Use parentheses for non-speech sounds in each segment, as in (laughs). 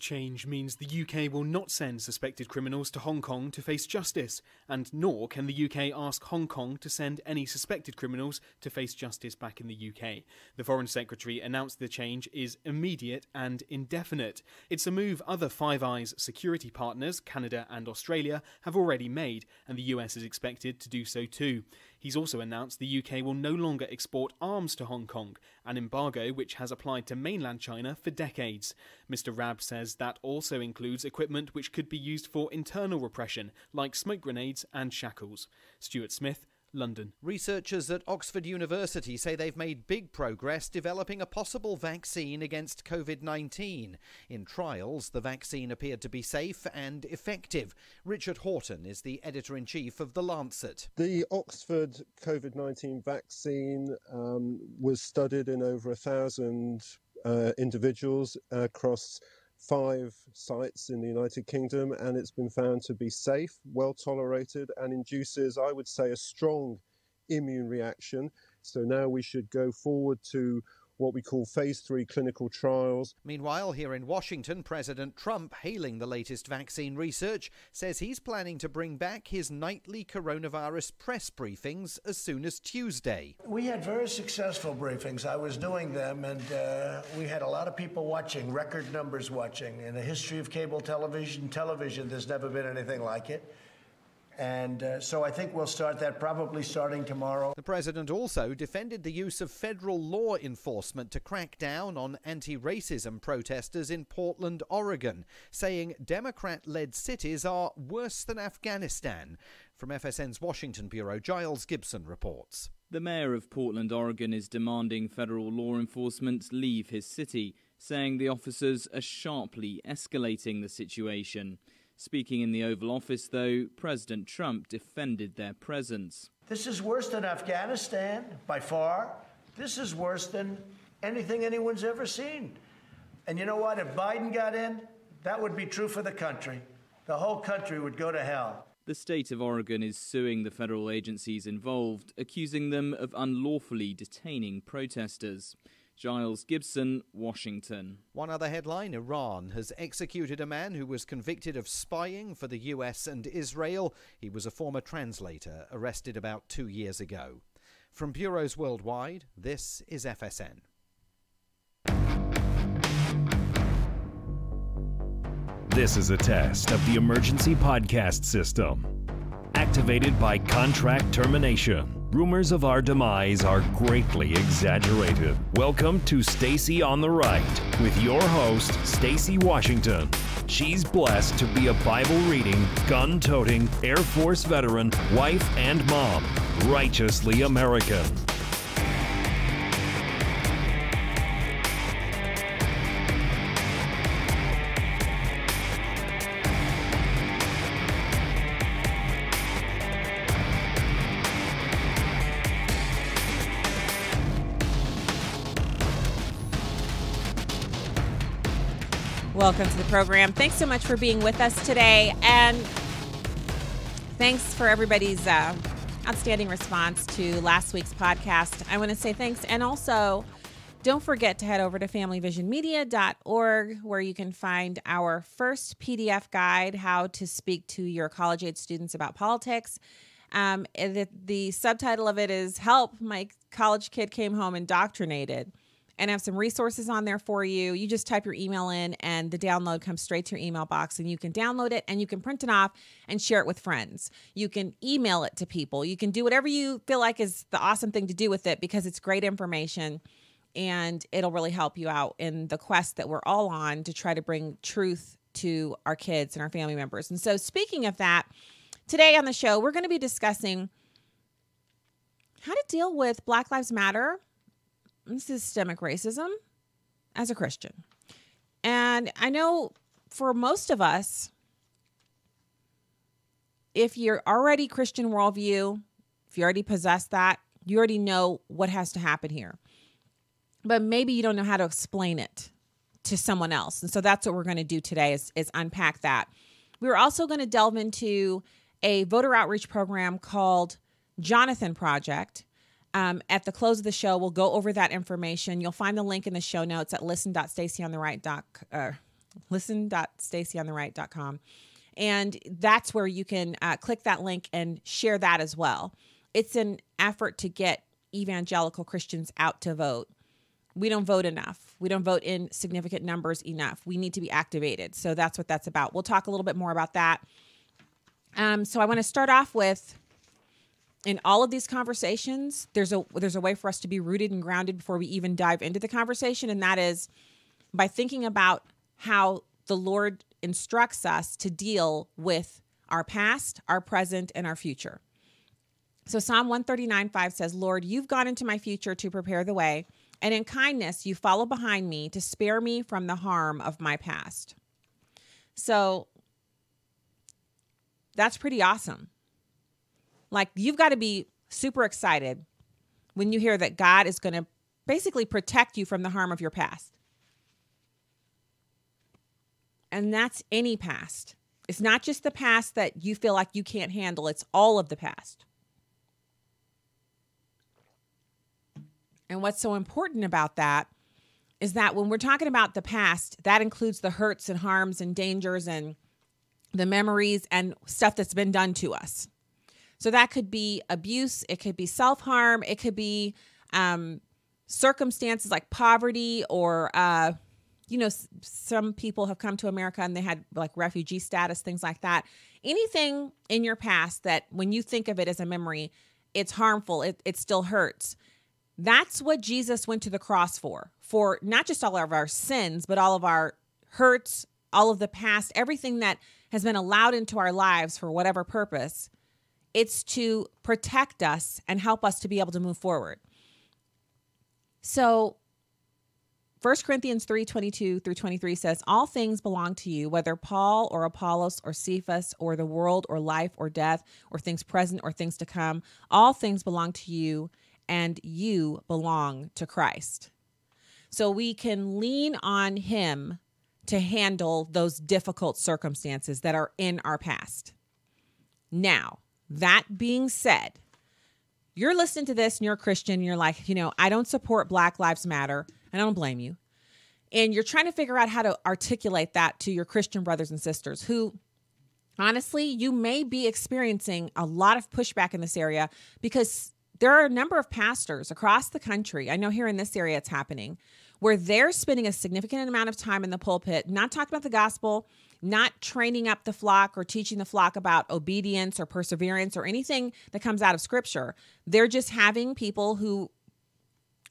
change means the UK will not send suspected criminals to Hong Kong to face justice, and nor can the UK ask Hong Kong to send any suspected criminals to face justice back in the UK. The Foreign Secretary announced the change is immediate and indefinite. It's a move other Five Eyes security partners, Canada and Australia, have already made, and the US is expected to do so too. He's also announced the UK will no longer export arms to Hong Kong, an embargo which has applied to mainland China for decades. Mr. Raab says that also includes equipment which could be used for internal repression, like smoke grenades and shackles. Stuart Smith, London. Researchers at Oxford University say they've made big progress developing a possible vaccine against COVID 19. In trials, the vaccine appeared to be safe and effective. Richard Horton is the editor in chief of The Lancet. The Oxford COVID 19 vaccine um, was studied in over a thousand uh, individuals across five sites in the United Kingdom, and it's been found to be safe, well tolerated, and induces, I would say, a strong immune reaction. So now we should go forward to what we call phase three clinical trials. Meanwhile, here in Washington, President Trump, hailing the latest vaccine research, says he's planning to bring back his nightly coronavirus press briefings as soon as Tuesday. We had very successful briefings. I was doing them, and uh, we had a lot of people watching, record numbers watching. In the history of cable television, television, there's never been anything like it. And uh, so I think we'll start that probably starting tomorrow. The president also defended the use of federal law enforcement to crack down on anti racism protesters in Portland, Oregon, saying Democrat led cities are worse than Afghanistan. From FSN's Washington Bureau, Giles Gibson reports. The mayor of Portland, Oregon is demanding federal law enforcement leave his city, saying the officers are sharply escalating the situation. Speaking in the Oval Office, though, President Trump defended their presence. This is worse than Afghanistan, by far. This is worse than anything anyone's ever seen. And you know what? If Biden got in, that would be true for the country. The whole country would go to hell. The state of Oregon is suing the federal agencies involved, accusing them of unlawfully detaining protesters. Giles Gibson, Washington. One other headline Iran has executed a man who was convicted of spying for the US and Israel. He was a former translator arrested about two years ago. From bureaus worldwide, this is FSN. This is a test of the emergency podcast system. Activated by contract termination. Rumors of our demise are greatly exaggerated. Welcome to Stacy on the Right with your host, Stacy Washington. She's blessed to be a Bible reading, gun toting, Air Force veteran, wife, and mom. Righteously American. Welcome to the program. Thanks so much for being with us today. And thanks for everybody's uh, outstanding response to last week's podcast. I want to say thanks. And also, don't forget to head over to familyvisionmedia.org where you can find our first PDF guide, How to Speak to Your College Age Students About Politics. Um, the, the subtitle of it is Help My College Kid Came Home Indoctrinated and have some resources on there for you. You just type your email in and the download comes straight to your email box and you can download it and you can print it off and share it with friends. You can email it to people. You can do whatever you feel like is the awesome thing to do with it because it's great information and it'll really help you out in the quest that we're all on to try to bring truth to our kids and our family members. And so speaking of that, today on the show we're going to be discussing how to deal with Black Lives Matter systemic racism as a Christian. And I know for most of us, if you're already Christian worldview, if you already possess that, you already know what has to happen here. But maybe you don't know how to explain it to someone else. And so that's what we're going to do today is, is unpack that. We're also going to delve into a voter outreach program called Jonathan Project. Um, at the close of the show, we'll go over that information. You'll find the link in the show notes at. Uh, listen.stacyontheright.com. And that's where you can uh, click that link and share that as well. It's an effort to get evangelical Christians out to vote. We don't vote enough. We don't vote in significant numbers enough. We need to be activated. So that's what that's about. We'll talk a little bit more about that. Um, so I want to start off with in all of these conversations, there's a there's a way for us to be rooted and grounded before we even dive into the conversation, and that is by thinking about how the Lord instructs us to deal with our past, our present, and our future. So Psalm 139 5 says, Lord, you've gone into my future to prepare the way, and in kindness you follow behind me to spare me from the harm of my past. So that's pretty awesome. Like you've got to be super excited when you hear that God is going to basically protect you from the harm of your past. And that's any past. It's not just the past that you feel like you can't handle, it's all of the past. And what's so important about that is that when we're talking about the past, that includes the hurts and harms and dangers and the memories and stuff that's been done to us. So that could be abuse, it could be self harm, it could be um, circumstances like poverty or, uh, you know, some people have come to America and they had like refugee status, things like that. Anything in your past that when you think of it as a memory, it's harmful, it, it still hurts. That's what Jesus went to the cross for, for not just all of our sins, but all of our hurts, all of the past, everything that has been allowed into our lives for whatever purpose. It's to protect us and help us to be able to move forward. So 1 Corinthians 3 22 through 23 says, All things belong to you, whether Paul or Apollos or Cephas or the world or life or death or things present or things to come. All things belong to you, and you belong to Christ. So we can lean on Him to handle those difficult circumstances that are in our past. Now, that being said, you're listening to this and you're a Christian, you're like, you know, I don't support Black Lives Matter. and I don't blame you. And you're trying to figure out how to articulate that to your Christian brothers and sisters who, honestly, you may be experiencing a lot of pushback in this area because there are a number of pastors across the country. I know here in this area it's happening where they're spending a significant amount of time in the pulpit, not talking about the gospel, not training up the flock or teaching the flock about obedience or perseverance or anything that comes out of scripture. They're just having people who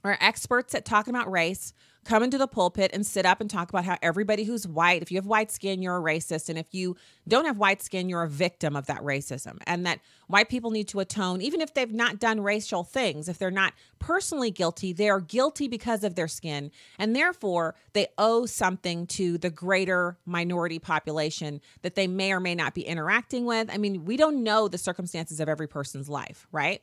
are experts at talking about race come into the pulpit and sit up and talk about how everybody who's white, if you have white skin, you're a racist. And if you don't have white skin, you're a victim of that racism. And that white people need to atone, even if they've not done racial things, if they're not personally guilty, they are guilty because of their skin. And therefore, they owe something to the greater minority population that they may or may not be interacting with. I mean, we don't know the circumstances of every person's life, right?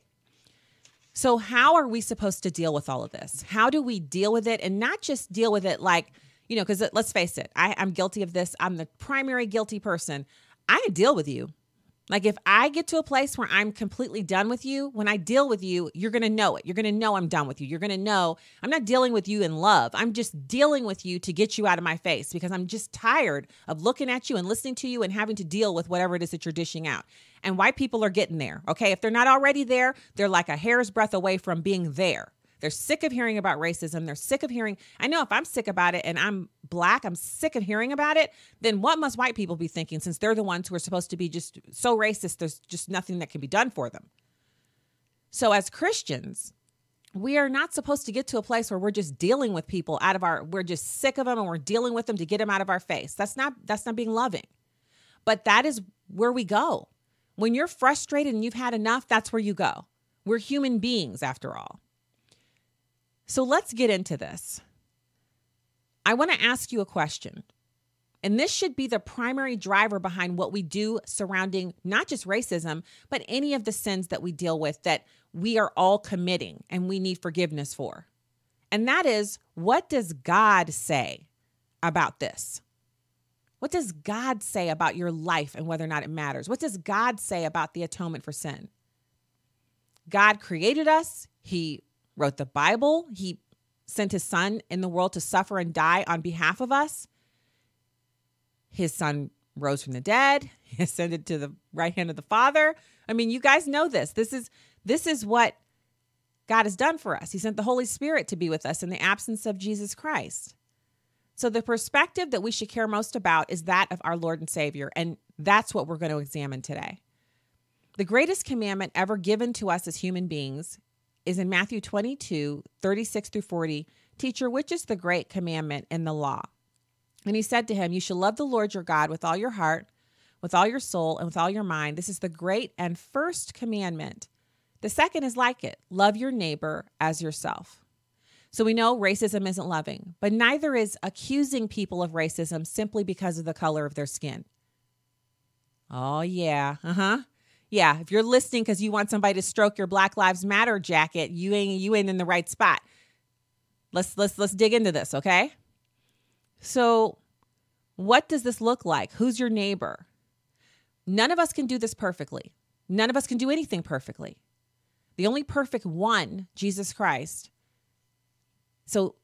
So, how are we supposed to deal with all of this? How do we deal with it and not just deal with it like, you know, because let's face it, I, I'm guilty of this. I'm the primary guilty person. I deal with you. Like, if I get to a place where I'm completely done with you, when I deal with you, you're going to know it. You're going to know I'm done with you. You're going to know I'm not dealing with you in love. I'm just dealing with you to get you out of my face because I'm just tired of looking at you and listening to you and having to deal with whatever it is that you're dishing out. And white people are getting there. Okay. If they're not already there, they're like a hair's breadth away from being there. They're sick of hearing about racism. They're sick of hearing. I know if I'm sick about it and I'm black, I'm sick of hearing about it, then what must white people be thinking since they're the ones who are supposed to be just so racist, there's just nothing that can be done for them? So, as Christians, we are not supposed to get to a place where we're just dealing with people out of our we're just sick of them and we're dealing with them to get them out of our face. That's not that's not being loving. But that is where we go. When you're frustrated and you've had enough, that's where you go. We're human beings after all. So let's get into this. I want to ask you a question. And this should be the primary driver behind what we do surrounding not just racism, but any of the sins that we deal with that we are all committing and we need forgiveness for. And that is what does God say about this? What does God say about your life and whether or not it matters? What does God say about the atonement for sin? God created us, He wrote the Bible, He sent His Son in the world to suffer and die on behalf of us. His son rose from the dead. He (laughs) ascended to the right hand of the Father. I mean, you guys know this. This is this is what God has done for us. He sent the Holy Spirit to be with us in the absence of Jesus Christ. So the perspective that we should care most about is that of our Lord and Savior, and that's what we're going to examine today. The greatest commandment ever given to us as human beings is in Matthew 22, 36 through 40. Teacher, which is the great commandment in the law? And he said to him, You shall love the Lord your God with all your heart, with all your soul, and with all your mind. This is the great and first commandment. The second is like it love your neighbor as yourself. So we know racism isn't loving, but neither is accusing people of racism simply because of the color of their skin. Oh, yeah. Uh huh. Yeah, if you're listening because you want somebody to stroke your Black Lives Matter jacket, you ain't you ain't in the right spot. Let's let's let's dig into this, okay? So, what does this look like? Who's your neighbor? None of us can do this perfectly. None of us can do anything perfectly. The only perfect one, Jesus Christ. So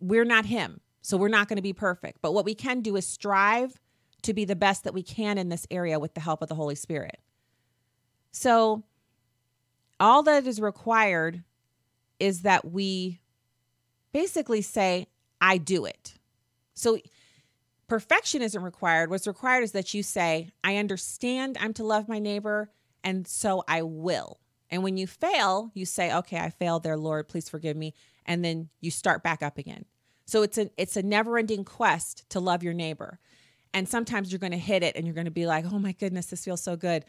we're not him. So we're not going to be perfect. But what we can do is strive to be the best that we can in this area with the help of the Holy Spirit. So all that is required is that we basically say, I do it. So perfection isn't required. What's required is that you say, I understand I'm to love my neighbor, and so I will. And when you fail, you say, okay, I failed there, Lord, please forgive me. And then you start back up again. So it's a it's a never-ending quest to love your neighbor. And sometimes you're going to hit it and you're going to be like, "Oh my goodness, this feels so good."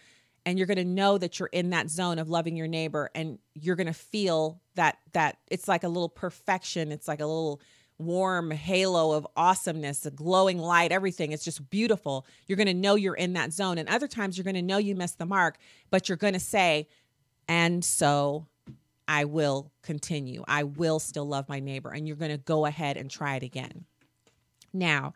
And you're going to know that you're in that zone of loving your neighbor and you're going to feel that that it's like a little perfection, it's like a little warm halo of awesomeness, a glowing light, everything. It's just beautiful. You're going to know you're in that zone. And other times you're going to know you missed the mark, but you're going to say, and so I will continue. I will still love my neighbor. And you're going to go ahead and try it again. Now,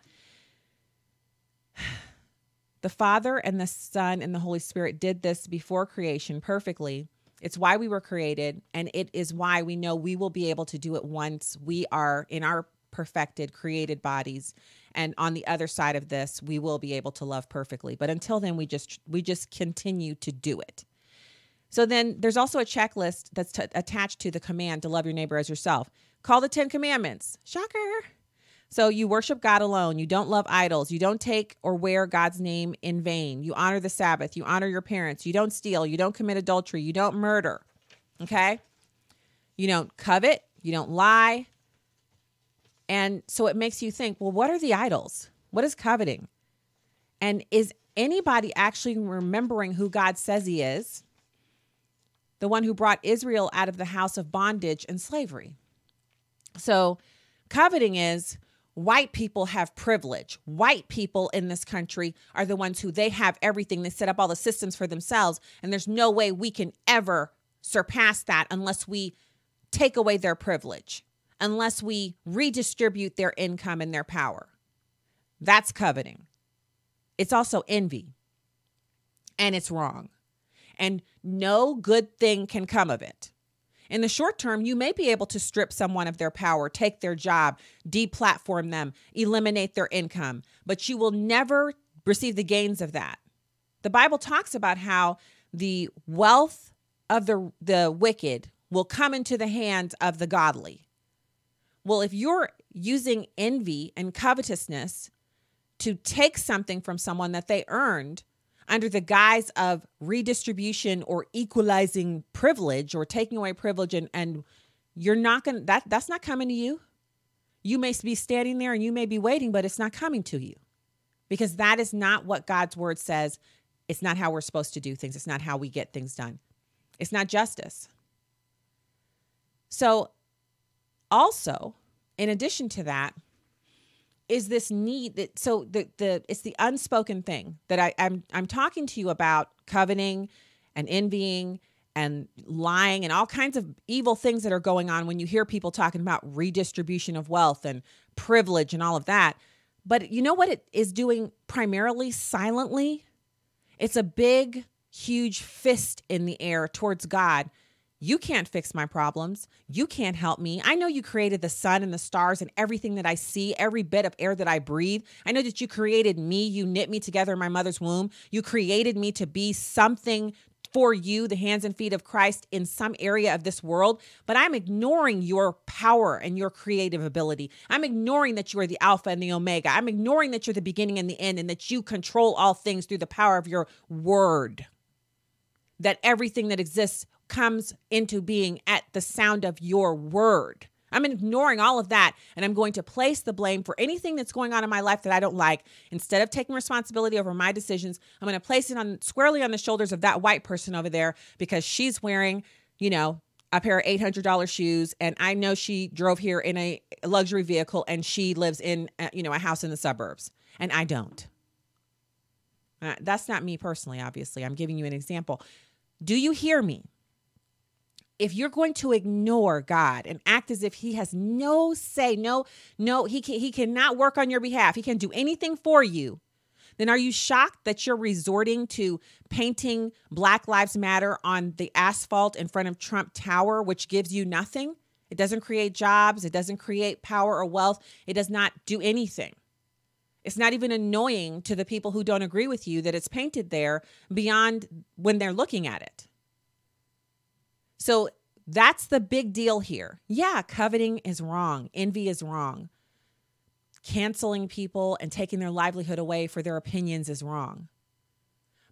the Father and the Son and the Holy Spirit did this before creation perfectly. It's why we were created, and it is why we know we will be able to do it once we are in our perfected, created bodies. And on the other side of this, we will be able to love perfectly. But until then, we just we just continue to do it. So then there's also a checklist that's t- attached to the command to love your neighbor as yourself. Call the 10 commandments. Shocker. So you worship God alone. You don't love idols. You don't take or wear God's name in vain. You honor the Sabbath. You honor your parents. You don't steal. You don't commit adultery. You don't murder. Okay? You don't covet. You don't lie. And so it makes you think, well, what are the idols? What is coveting? And is anybody actually remembering who God says he is? the one who brought Israel out of the house of bondage and slavery. So, coveting is white people have privilege. White people in this country are the ones who they have everything. They set up all the systems for themselves. And there's no way we can ever surpass that unless we take away their privilege, unless we redistribute their income and their power. That's coveting. It's also envy. And it's wrong and no good thing can come of it. In the short term, you may be able to strip someone of their power, take their job, deplatform them, eliminate their income, but you will never receive the gains of that. The Bible talks about how the wealth of the, the wicked will come into the hands of the godly. Well, if you're using envy and covetousness to take something from someone that they earned, under the guise of redistribution or equalizing privilege or taking away privilege and, and you're not going to that that's not coming to you. You may be standing there and you may be waiting but it's not coming to you because that is not what god's word says. It's not how we're supposed to do things. It's not how we get things done. It's not justice. So also in addition to that is this need that so the the it's the unspoken thing that I, I'm I'm talking to you about coveting and envying and lying and all kinds of evil things that are going on when you hear people talking about redistribution of wealth and privilege and all of that. But you know what it is doing primarily silently? It's a big, huge fist in the air towards God. You can't fix my problems. You can't help me. I know you created the sun and the stars and everything that I see, every bit of air that I breathe. I know that you created me. You knit me together in my mother's womb. You created me to be something for you, the hands and feet of Christ in some area of this world, but I'm ignoring your power and your creative ability. I'm ignoring that you are the Alpha and the Omega. I'm ignoring that you're the beginning and the end and that you control all things through the power of your word. That everything that exists comes into being at the sound of your word. I'm ignoring all of that and I'm going to place the blame for anything that's going on in my life that I don't like. Instead of taking responsibility over my decisions, I'm going to place it on squarely on the shoulders of that white person over there because she's wearing, you know, a pair of $800 shoes and I know she drove here in a luxury vehicle and she lives in, uh, you know, a house in the suburbs and I don't. Uh, that's not me personally, obviously. I'm giving you an example. Do you hear me? if you're going to ignore God and act as if he has no say, no, no, he can, he cannot work on your behalf. He can do anything for you. Then are you shocked that you're resorting to painting Black Lives Matter on the asphalt in front of Trump Tower, which gives you nothing? It doesn't create jobs, it doesn't create power or wealth, it does not do anything. It's not even annoying to the people who don't agree with you that it's painted there beyond when they're looking at it. So that's the big deal here. Yeah, coveting is wrong, envy is wrong. Canceling people and taking their livelihood away for their opinions is wrong.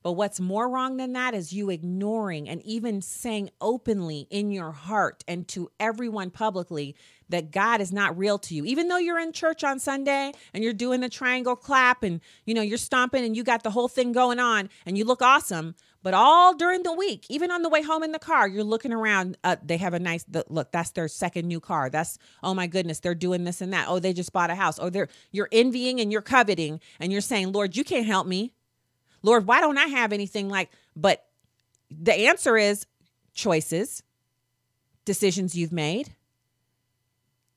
But what's more wrong than that is you ignoring and even saying openly in your heart and to everyone publicly that God is not real to you. Even though you're in church on Sunday and you're doing the triangle clap and you know you're stomping and you got the whole thing going on and you look awesome, but all during the week, even on the way home in the car, you're looking around. Uh, they have a nice look. That's their second new car. That's oh my goodness, they're doing this and that. Oh, they just bought a house. Oh, they're you're envying and you're coveting and you're saying, Lord, you can't help me. Lord, why don't I have anything like? But the answer is choices, decisions you've made,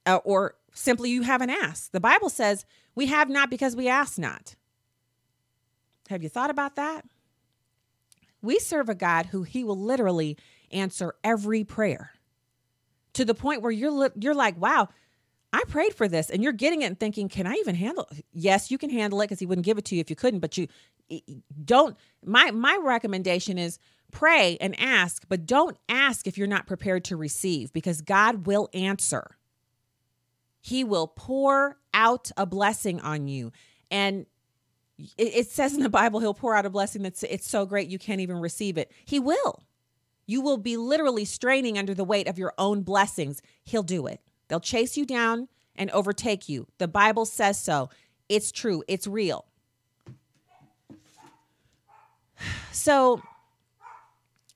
uh, or simply you haven't asked. The Bible says we have not because we ask not. Have you thought about that? We serve a God who he will literally answer every prayer to the point where you're you're like, "Wow, I prayed for this." And you're getting it and thinking, "Can I even handle it?" Yes, you can handle it cuz he wouldn't give it to you if you couldn't, but you don't my my recommendation is pray and ask, but don't ask if you're not prepared to receive because God will answer. He will pour out a blessing on you. And it, says in the Bible, he'll pour out a blessing that's it's so great you can't even receive it. He will. You will be literally straining under the weight of your own blessings. He'll do it. They'll chase you down and overtake you. The Bible says so. It's true. It's real. So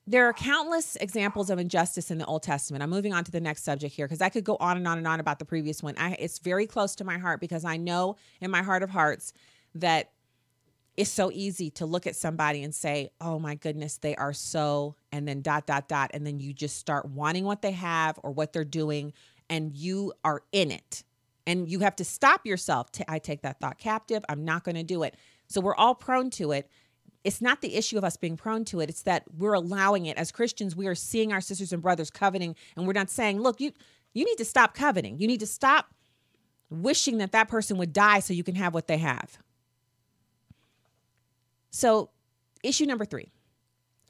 there are countless examples of injustice in the Old Testament. I'm moving on to the next subject here because I could go on and on and on about the previous one. I, it's very close to my heart because I know in my heart of hearts that it's so easy to look at somebody and say, oh my goodness, they are so, and then dot, dot, dot. And then you just start wanting what they have or what they're doing, and you are in it. And you have to stop yourself. To, I take that thought captive. I'm not going to do it. So we're all prone to it. It's not the issue of us being prone to it. It's that we're allowing it. As Christians, we are seeing our sisters and brothers coveting, and we're not saying, look, you, you need to stop coveting. You need to stop wishing that that person would die so you can have what they have. So, issue number three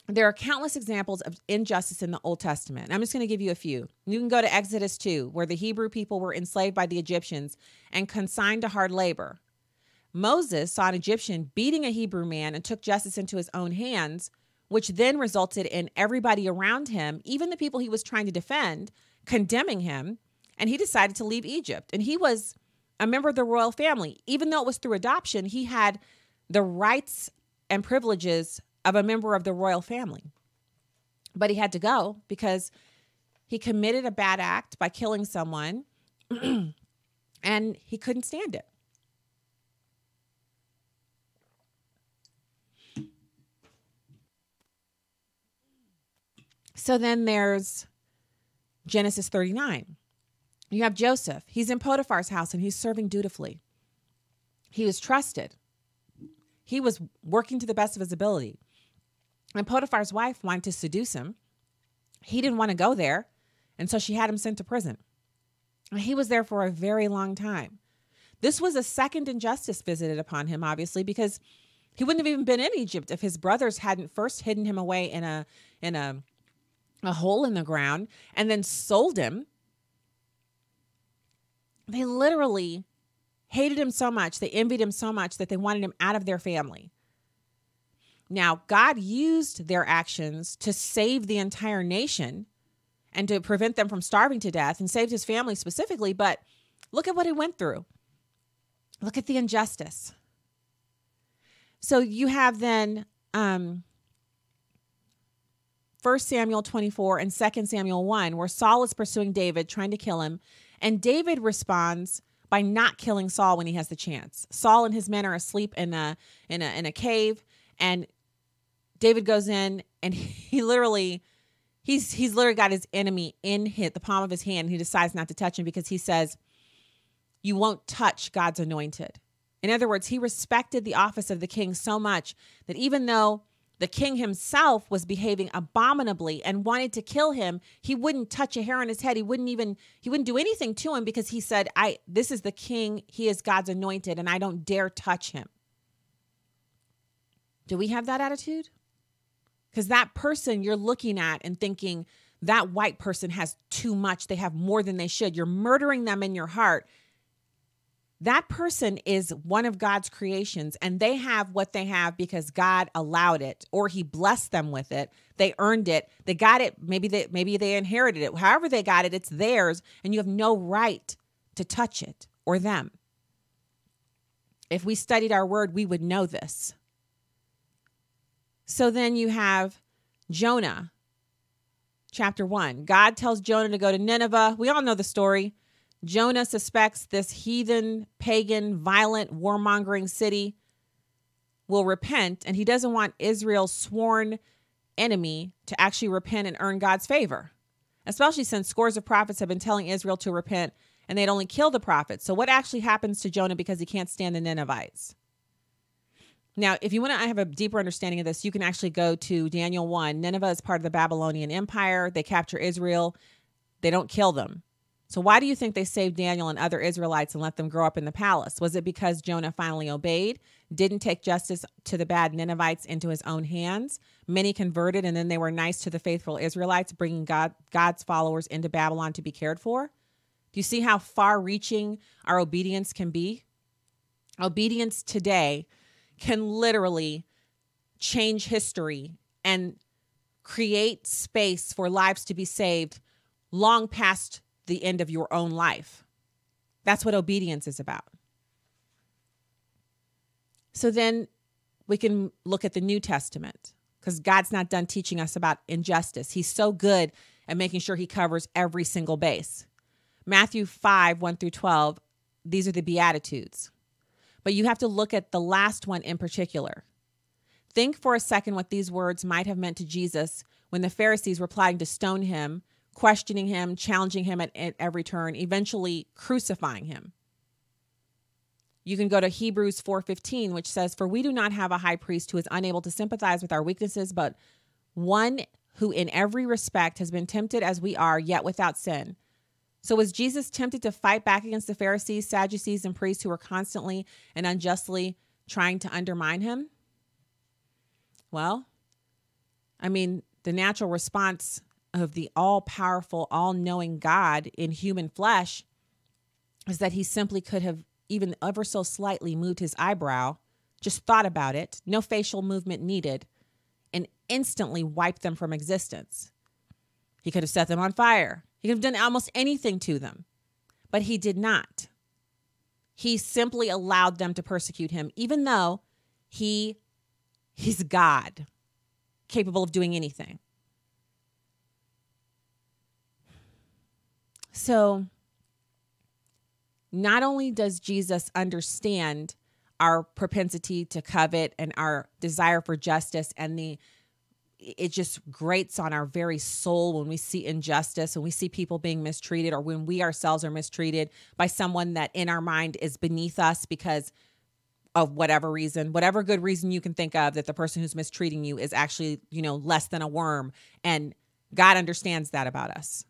there are countless examples of injustice in the Old Testament. I'm just going to give you a few. You can go to Exodus 2, where the Hebrew people were enslaved by the Egyptians and consigned to hard labor. Moses saw an Egyptian beating a Hebrew man and took justice into his own hands, which then resulted in everybody around him, even the people he was trying to defend, condemning him. And he decided to leave Egypt. And he was a member of the royal family. Even though it was through adoption, he had the rights and privileges of a member of the royal family. But he had to go because he committed a bad act by killing someone (clears throat) and he couldn't stand it. So then there's Genesis 39. You have Joseph. He's in Potiphar's house and he's serving dutifully. He was trusted. He was working to the best of his ability. And Potiphar's wife wanted to seduce him. he didn't want to go there. And so she had him sent to prison. He was there for a very long time. This was a second injustice visited upon him, obviously, because he wouldn't have even been in Egypt if his brothers hadn't first hidden him away in a in a a hole in the ground and then sold him. They literally hated him so much, they envied him so much that they wanted him out of their family. Now, God used their actions to save the entire nation and to prevent them from starving to death and saved his family specifically, but look at what he went through. Look at the injustice. So you have then um, 1 Samuel 24 and 2 Samuel 1, where Saul is pursuing David, trying to kill him. And David responds by not killing Saul when he has the chance. Saul and his men are asleep in a in a in a cave, and David goes in and (laughs) he literally he's he's literally got his enemy in hit the palm of his hand. he decides not to touch him because he says, You won't touch God's anointed. In other words, he respected the office of the king so much that even though the king himself was behaving abominably and wanted to kill him he wouldn't touch a hair on his head he wouldn't even he wouldn't do anything to him because he said i this is the king he is god's anointed and i don't dare touch him do we have that attitude because that person you're looking at and thinking that white person has too much they have more than they should you're murdering them in your heart that person is one of God's creations and they have what they have because God allowed it or he blessed them with it. They earned it. They got it. Maybe they maybe they inherited it. However they got it, it's theirs and you have no right to touch it or them. If we studied our word, we would know this. So then you have Jonah chapter 1. God tells Jonah to go to Nineveh. We all know the story. Jonah suspects this heathen, pagan, violent, warmongering city will repent, and he doesn't want Israel's sworn enemy to actually repent and earn God's favor, especially since scores of prophets have been telling Israel to repent and they'd only kill the prophets. So, what actually happens to Jonah because he can't stand the Ninevites? Now, if you want to have a deeper understanding of this, you can actually go to Daniel 1. Nineveh is part of the Babylonian Empire. They capture Israel, they don't kill them. So, why do you think they saved Daniel and other Israelites and let them grow up in the palace? Was it because Jonah finally obeyed, didn't take justice to the bad Ninevites into his own hands? Many converted, and then they were nice to the faithful Israelites, bringing God, God's followers into Babylon to be cared for? Do you see how far reaching our obedience can be? Obedience today can literally change history and create space for lives to be saved long past the end of your own life. That's what obedience is about. So then we can look at the New Testament because God's not done teaching us about injustice. He's so good at making sure he covers every single base. Matthew 5, 1 through 12, these are the Beatitudes. But you have to look at the last one in particular. Think for a second what these words might have meant to Jesus when the Pharisees were plotting to stone him questioning him, challenging him at, at every turn, eventually crucifying him. You can go to Hebrews 4:15 which says for we do not have a high priest who is unable to sympathize with our weaknesses but one who in every respect has been tempted as we are yet without sin. So was Jesus tempted to fight back against the Pharisees, Sadducees and priests who were constantly and unjustly trying to undermine him? Well, I mean, the natural response of the all powerful, all knowing God in human flesh is that he simply could have even ever so slightly moved his eyebrow, just thought about it, no facial movement needed, and instantly wiped them from existence. He could have set them on fire. He could have done almost anything to them, but he did not. He simply allowed them to persecute him, even though he he's God, capable of doing anything. So, not only does Jesus understand our propensity to covet and our desire for justice and the it just grates on our very soul when we see injustice, when we see people being mistreated, or when we ourselves are mistreated by someone that in our mind is beneath us because of whatever reason, whatever good reason you can think of that the person who's mistreating you is actually, you know, less than a worm. And God understands that about us,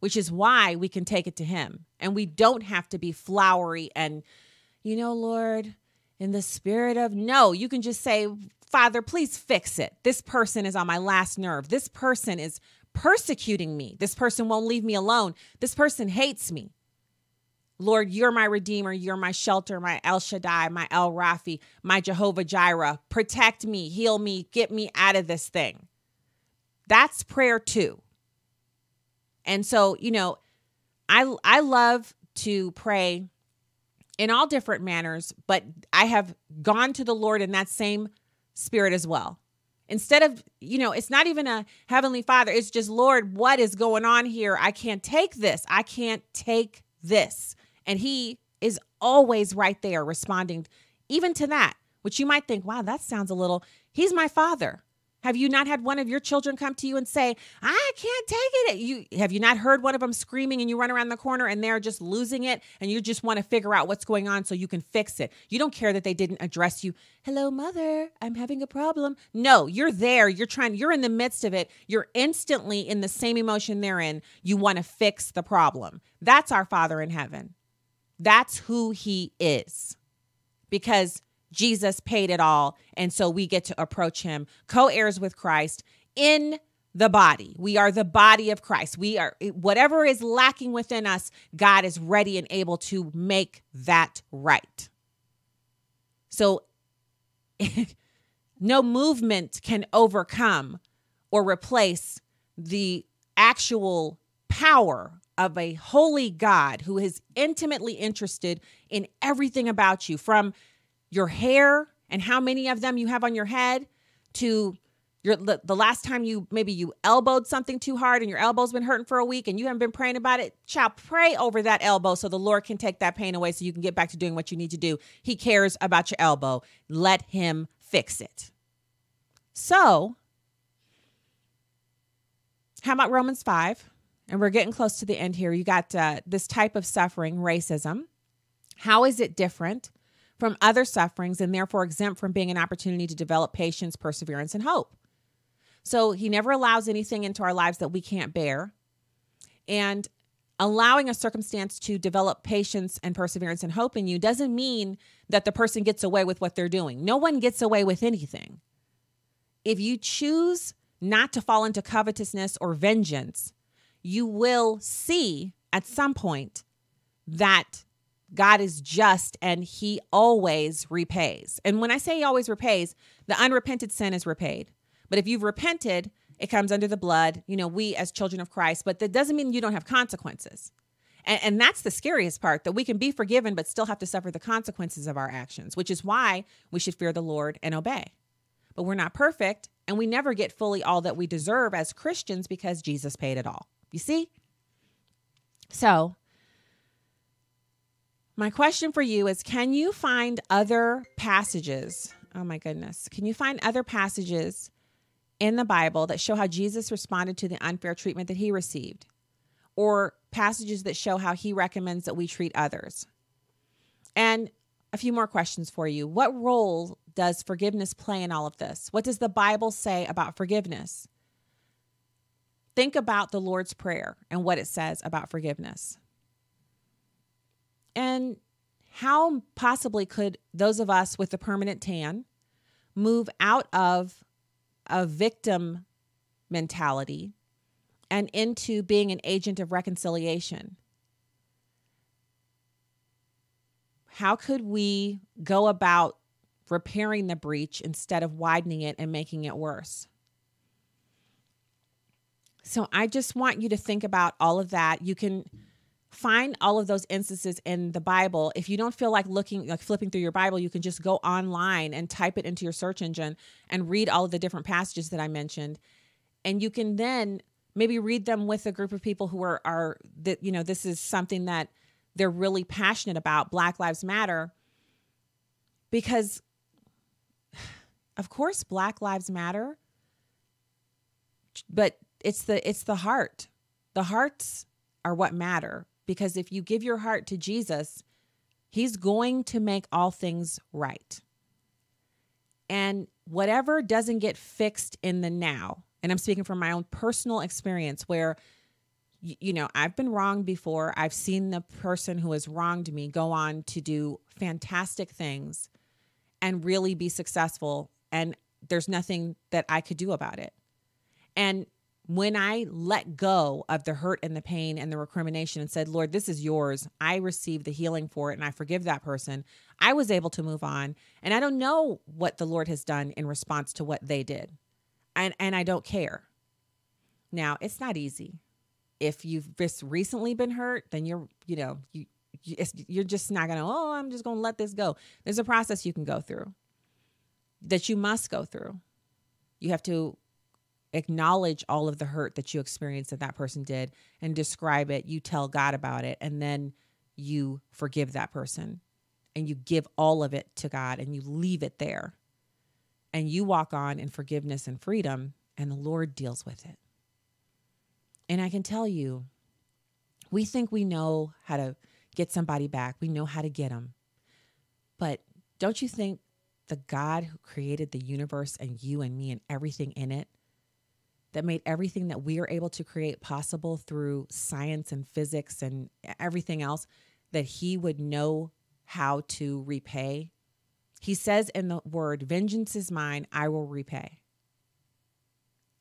which is why we can take it to Him. And we don't have to be flowery and, you know, Lord, in the spirit of no, you can just say, Father, please fix it. This person is on my last nerve. This person is persecuting me. This person won't leave me alone. This person hates me. Lord, you're my redeemer. You're my shelter, my El Shaddai, my El Rafi, my Jehovah Jireh. Protect me, heal me, get me out of this thing. That's prayer too. And so, you know, I I love to pray in all different manners, but I have gone to the Lord in that same spirit as well. Instead of, you know, it's not even a heavenly father, it's just, Lord, what is going on here? I can't take this. I can't take this. And he is always right there responding even to that, which you might think, wow, that sounds a little, he's my father. Have you not had one of your children come to you and say, "I can't take it"? You have you not heard one of them screaming and you run around the corner and they're just losing it and you just want to figure out what's going on so you can fix it. You don't care that they didn't address you. "Hello, mother, I'm having a problem." No, you're there. You're trying you're in the midst of it. You're instantly in the same emotion they're in. You want to fix the problem. That's our Father in heaven. That's who he is. Because Jesus paid it all. And so we get to approach him, co heirs with Christ in the body. We are the body of Christ. We are, whatever is lacking within us, God is ready and able to make that right. So (laughs) no movement can overcome or replace the actual power of a holy God who is intimately interested in everything about you from your hair and how many of them you have on your head to your the, last time you maybe you elbowed something too hard and your elbow's been hurting for a week and you haven't been praying about it child pray over that elbow so the lord can take that pain away so you can get back to doing what you need to do. He cares about your elbow. Let him fix it. So how about romans 5 and we're getting close to the end here. You got uh, this type of suffering racism. How is it different from other sufferings and therefore exempt from being an opportunity to develop patience, perseverance, and hope. So he never allows anything into our lives that we can't bear. And allowing a circumstance to develop patience and perseverance and hope in you doesn't mean that the person gets away with what they're doing. No one gets away with anything. If you choose not to fall into covetousness or vengeance, you will see at some point that God is just and he always repays. And when I say he always repays, the unrepented sin is repaid. But if you've repented, it comes under the blood, you know, we as children of Christ, but that doesn't mean you don't have consequences. And, and, that's the scariest part that we can be forgiven, but still have to suffer the consequences of our actions, which is why we should fear the Lord and obey. But we're not perfect, and we never get fully all that we deserve as Christians because Jesus paid it all. You see? So, my question for you is Can you find other passages? Oh my goodness. Can you find other passages in the Bible that show how Jesus responded to the unfair treatment that he received? Or passages that show how he recommends that we treat others? And a few more questions for you. What role does forgiveness play in all of this? What does the Bible say about forgiveness? Think about the Lord's Prayer and what it says about forgiveness. And how possibly could those of us with the permanent tan move out of a victim mentality and into being an agent of reconciliation? How could we go about repairing the breach instead of widening it and making it worse? So I just want you to think about all of that. You can find all of those instances in the Bible. If you don't feel like looking, like flipping through your Bible, you can just go online and type it into your search engine and read all of the different passages that I mentioned. And you can then maybe read them with a group of people who are, are that, you know, this is something that they're really passionate about Black Lives Matter. Because, of course, Black Lives Matter, but it's the it's the heart. The hearts are what matter because if you give your heart to Jesus, He's going to make all things right. And whatever doesn't get fixed in the now, And I'm speaking from my own personal experience where you know, I've been wronged before. I've seen the person who has wronged me go on to do fantastic things and really be successful. And there's nothing that I could do about it. And when I let go of the hurt and the pain and the recrimination and said, Lord, this is yours, I received the healing for it and I forgive that person, I was able to move on. And I don't know what the Lord has done in response to what they did. And, and I don't care. Now, it's not easy. If you've just recently been hurt, then you're, you know, you, you're just not going to, oh, I'm just going to let this go. There's a process you can go through that you must go through. You have to acknowledge all of the hurt that you experienced that that person did and describe it. You tell God about it, and then you forgive that person and you give all of it to God and you leave it there. And you walk on in forgiveness and freedom, and the Lord deals with it. And I can tell you, we think we know how to get somebody back, we know how to get them. But don't you think the God who created the universe and you and me and everything in it that made everything that we are able to create possible through science and physics and everything else, that he would know how to repay. He says in the word, Vengeance is mine, I will repay.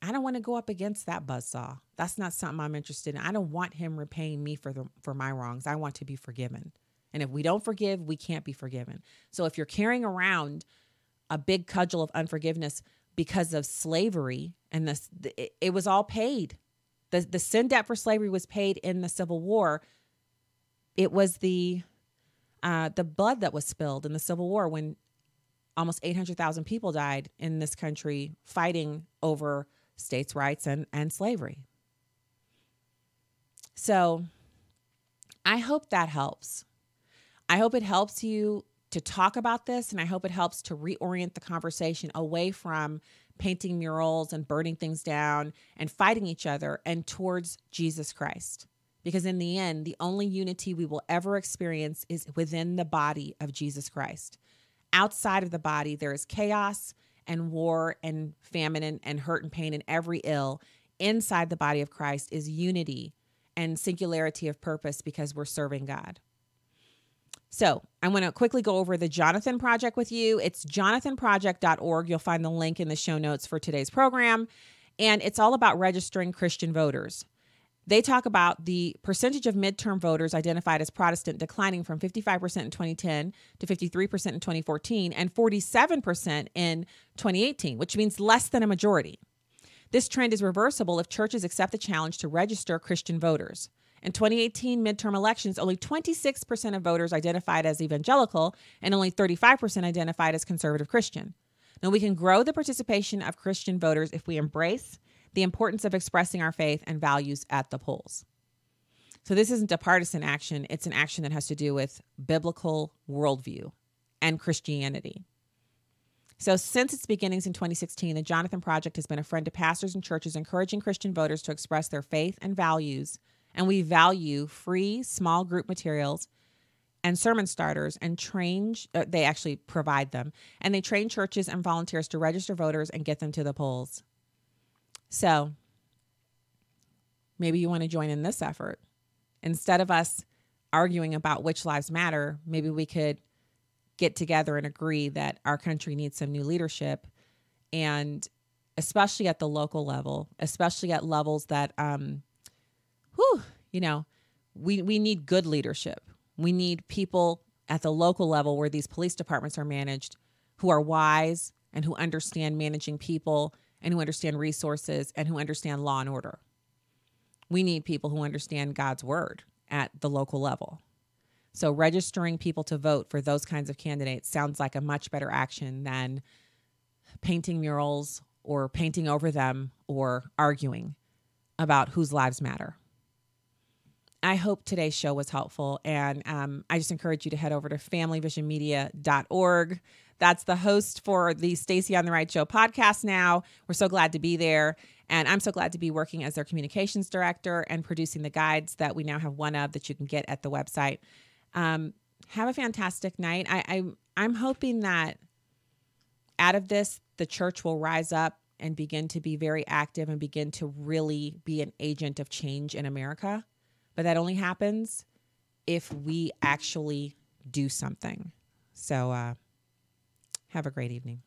I don't want to go up against that buzzsaw. That's not something I'm interested in. I don't want him repaying me for the for my wrongs. I want to be forgiven. And if we don't forgive, we can't be forgiven. So if you're carrying around a big cudgel of unforgiveness, because of slavery and this it was all paid. The the sin debt for slavery was paid in the civil war. It was the uh, the blood that was spilled in the civil war when almost 800,000 people died in this country fighting over states rights and and slavery. So i hope that helps. I hope it helps you to talk about this, and I hope it helps to reorient the conversation away from painting murals and burning things down and fighting each other and towards Jesus Christ. Because in the end, the only unity we will ever experience is within the body of Jesus Christ. Outside of the body, there is chaos and war and famine and, and hurt and pain and every ill. Inside the body of Christ is unity and singularity of purpose because we're serving God. So I'm going to quickly go over the Jonathan Project with you. It's jonathanproject.org. You'll find the link in the show notes for today's program. And it's all about registering Christian voters. They talk about the percentage of midterm voters identified as Protestant declining from 55% in 2010 to 53% in 2014 and 47% in 2018, which means less than a majority. This trend is reversible if churches accept the challenge to register Christian voters. In 2018 midterm elections, only 26% of voters identified as evangelical and only 35% identified as conservative Christian. Now, we can grow the participation of Christian voters if we embrace the importance of expressing our faith and values at the polls. So, this isn't a partisan action, it's an action that has to do with biblical worldview and Christianity. So, since its beginnings in 2016, the Jonathan Project has been a friend to pastors and churches, encouraging Christian voters to express their faith and values and we value free small group materials and sermon starters and train uh, they actually provide them. And they train churches and volunteers to register voters and get them to the polls. So maybe you want to join in this effort. Instead of us arguing about which lives matter maybe we could get together and agree that our country needs some new leadership. And especially at the local level especially at levels that um, whew, you know, we, we need good leadership. We need people at the local level where these police departments are managed who are wise and who understand managing people and who understand resources and who understand law and order. We need people who understand God's word at the local level. So, registering people to vote for those kinds of candidates sounds like a much better action than painting murals or painting over them or arguing about whose lives matter. I hope today's show was helpful. And um, I just encourage you to head over to familyvisionmedia.org. That's the host for the Stacy on the Right Show podcast now. We're so glad to be there. And I'm so glad to be working as their communications director and producing the guides that we now have one of that you can get at the website. Um, have a fantastic night. I, I I'm hoping that out of this, the church will rise up and begin to be very active and begin to really be an agent of change in America. But that only happens if we actually do something. So, uh, have a great evening.